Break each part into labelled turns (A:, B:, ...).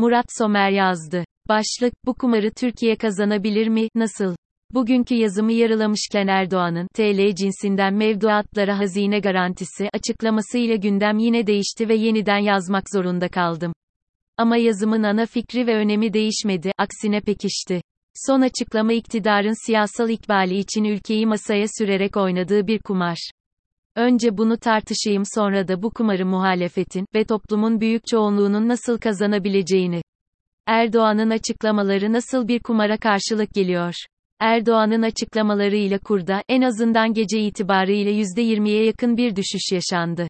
A: Murat Somer yazdı. Başlık, bu kumarı Türkiye kazanabilir mi, nasıl? Bugünkü yazımı yarılamışken Erdoğan'ın, TL cinsinden mevduatlara hazine garantisi açıklamasıyla gündem yine değişti ve yeniden yazmak zorunda kaldım. Ama yazımın ana fikri ve önemi değişmedi, aksine pekişti. Son açıklama iktidarın siyasal ikbali için ülkeyi masaya sürerek oynadığı bir kumar. Önce bunu tartışayım sonra da bu kumarı muhalefetin ve toplumun büyük çoğunluğunun nasıl kazanabileceğini. Erdoğan'ın açıklamaları nasıl bir kumara karşılık geliyor? Erdoğan'ın açıklamalarıyla kurda, en azından gece itibarıyla %20'ye yakın bir düşüş yaşandı.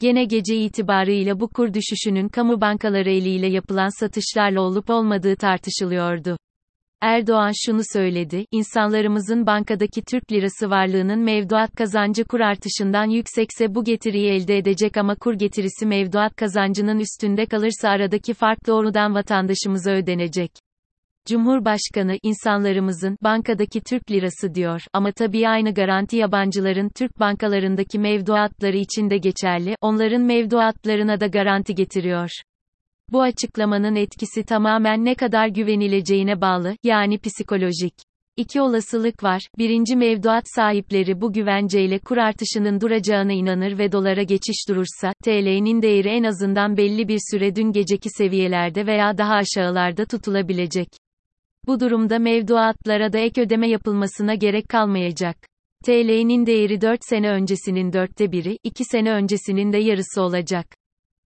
A: Gene gece itibarıyla bu kur düşüşünün kamu bankaları eliyle yapılan satışlarla olup olmadığı tartışılıyordu. Erdoğan şunu söyledi, insanlarımızın bankadaki Türk lirası varlığının mevduat kazancı kur artışından yüksekse bu getiriyi elde edecek ama kur getirisi mevduat kazancının üstünde kalırsa aradaki fark doğrudan vatandaşımıza ödenecek. Cumhurbaşkanı, insanlarımızın, bankadaki Türk lirası diyor, ama tabii aynı garanti yabancıların Türk bankalarındaki mevduatları için de geçerli, onların mevduatlarına da garanti getiriyor. Bu açıklamanın etkisi tamamen ne kadar güvenileceğine bağlı, yani psikolojik. İki olasılık var. Birinci mevduat sahipleri bu güvenceyle kur artışının duracağına inanır ve dolara geçiş durursa, TL'nin değeri en azından belli bir süre dün geceki seviyelerde veya daha aşağılarda tutulabilecek. Bu durumda mevduatlara da ek ödeme yapılmasına gerek kalmayacak. TL'nin değeri 4 sene öncesinin dörtte biri, 2 sene öncesinin de yarısı olacak.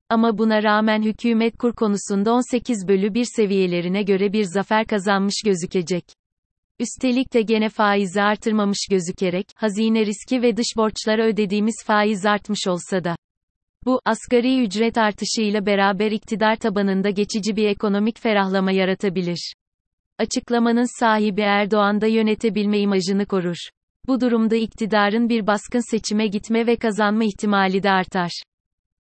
A: Ama buna rağmen hükümet kur konusunda 18 bölü 1 seviyelerine göre bir zafer kazanmış gözükecek. Üstelik de gene faizi artırmamış gözükerek, hazine riski ve dış borçlara ödediğimiz faiz artmış olsa da. Bu, asgari ücret artışıyla beraber iktidar tabanında geçici bir ekonomik ferahlama yaratabilir. Açıklamanın sahibi Erdoğan da yönetebilme imajını korur. Bu durumda iktidarın bir baskın seçime gitme ve kazanma ihtimali de artar.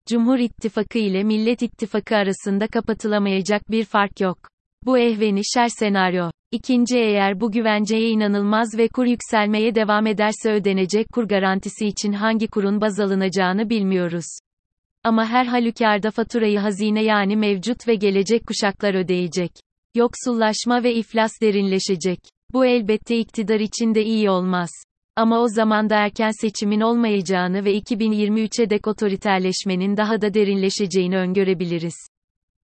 A: Cumhur İttifakı ile Millet İttifakı arasında kapatılamayacak bir fark yok. Bu ehveni şer senaryo. İkinci eğer bu güvenceye inanılmaz ve kur yükselmeye devam ederse ödenecek kur garantisi için hangi kurun baz alınacağını bilmiyoruz. Ama her halükarda faturayı hazine yani mevcut ve gelecek kuşaklar ödeyecek. Yoksullaşma ve iflas derinleşecek. Bu elbette iktidar için de iyi olmaz. Ama o zaman da erken seçimin olmayacağını ve 2023'e dek otoriterleşmenin daha da derinleşeceğini öngörebiliriz.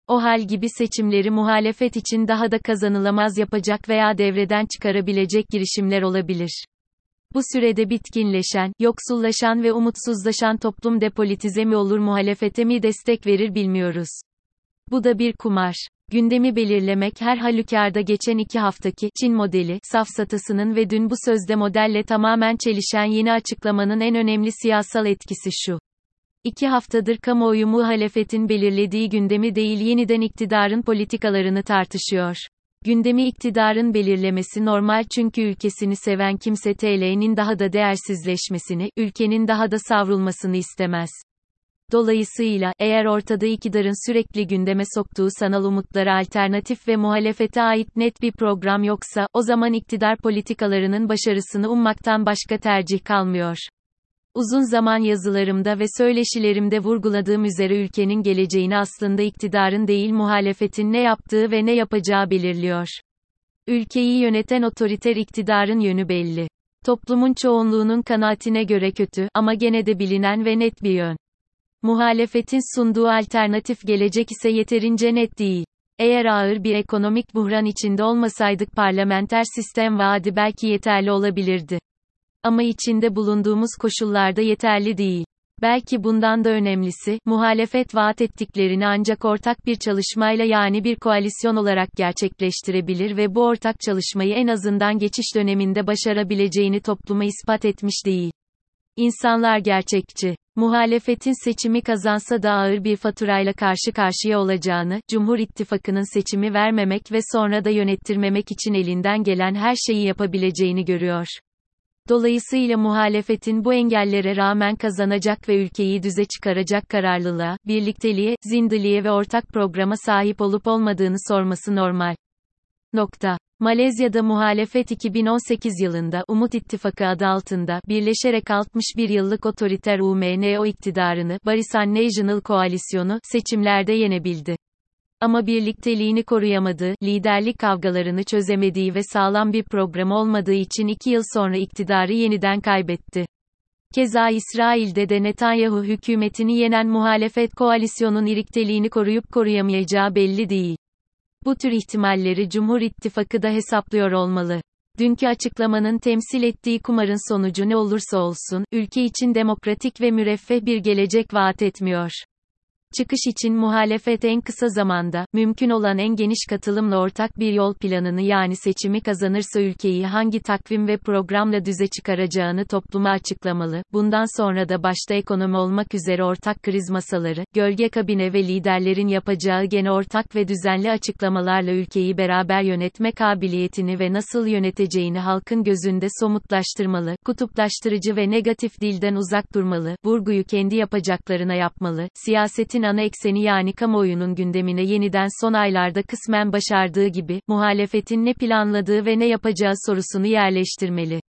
A: O hal gibi seçimleri muhalefet için daha da kazanılamaz yapacak veya devreden çıkarabilecek girişimler olabilir. Bu sürede bitkinleşen, yoksullaşan ve umutsuzlaşan toplum depolitize mi olur muhalefete mi destek verir bilmiyoruz. Bu da bir kumar. Gündemi belirlemek her halükarda geçen iki haftaki Çin modeli safsatasının ve dün bu sözde modelle tamamen çelişen yeni açıklamanın en önemli siyasal etkisi şu. İki haftadır kamuoyu muhalefetin belirlediği gündemi değil yeniden iktidarın politikalarını tartışıyor. Gündemi iktidarın belirlemesi normal çünkü ülkesini seven kimse TL'nin daha da değersizleşmesini, ülkenin daha da savrulmasını istemez. Dolayısıyla, eğer ortada iktidarın sürekli gündeme soktuğu sanal umutlara alternatif ve muhalefete ait net bir program yoksa, o zaman iktidar politikalarının başarısını ummaktan başka tercih kalmıyor. Uzun zaman yazılarımda ve söyleşilerimde vurguladığım üzere ülkenin geleceğini aslında iktidarın değil muhalefetin ne yaptığı ve ne yapacağı belirliyor. Ülkeyi yöneten otoriter iktidarın yönü belli. Toplumun çoğunluğunun kanaatine göre kötü ama gene de bilinen ve net bir yön. Muhalefetin sunduğu alternatif gelecek ise yeterince net değil. Eğer ağır bir ekonomik buhran içinde olmasaydık parlamenter sistem vaadi belki yeterli olabilirdi. Ama içinde bulunduğumuz koşullarda yeterli değil. Belki bundan da önemlisi, muhalefet vaat ettiklerini ancak ortak bir çalışmayla yani bir koalisyon olarak gerçekleştirebilir ve bu ortak çalışmayı en azından geçiş döneminde başarabileceğini topluma ispat etmiş değil. İnsanlar gerçekçi. Muhalefetin seçimi kazansa da ağır bir faturayla karşı karşıya olacağını, Cumhur İttifakı'nın seçimi vermemek ve sonra da yönettirmemek için elinden gelen her şeyi yapabileceğini görüyor. Dolayısıyla muhalefetin bu engellere rağmen kazanacak ve ülkeyi düze çıkaracak kararlılığa, birlikteliğe, zindiliğe ve ortak programa sahip olup olmadığını sorması normal. Nokta. Malezya'da muhalefet 2018 yılında Umut İttifakı adı altında birleşerek 61 yıllık otoriter UMNO iktidarını Barisan National Koalisyonu seçimlerde yenebildi. Ama birlikteliğini koruyamadığı, liderlik kavgalarını çözemediği ve sağlam bir program olmadığı için iki yıl sonra iktidarı yeniden kaybetti. Keza İsrail'de de Netanyahu hükümetini yenen muhalefet koalisyonun irikteliğini koruyup koruyamayacağı belli değil. Bu tür ihtimalleri Cumhur İttifakı da hesaplıyor olmalı. Dünkü açıklamanın temsil ettiği kumarın sonucu ne olursa olsun, ülke için demokratik ve müreffeh bir gelecek vaat etmiyor. Çıkış için muhalefet en kısa zamanda, mümkün olan en geniş katılımla ortak bir yol planını yani seçimi kazanırsa ülkeyi hangi takvim ve programla düze çıkaracağını topluma açıklamalı. Bundan sonra da başta ekonomi olmak üzere ortak kriz masaları, gölge kabine ve liderlerin yapacağı gene ortak ve düzenli açıklamalarla ülkeyi beraber yönetme kabiliyetini ve nasıl yöneteceğini halkın gözünde somutlaştırmalı, kutuplaştırıcı ve negatif dilden uzak durmalı, vurguyu kendi yapacaklarına yapmalı, siyasetin siyasetin ana ekseni yani kamuoyunun gündemine yeniden son aylarda kısmen başardığı gibi, muhalefetin ne planladığı ve ne yapacağı sorusunu yerleştirmeli.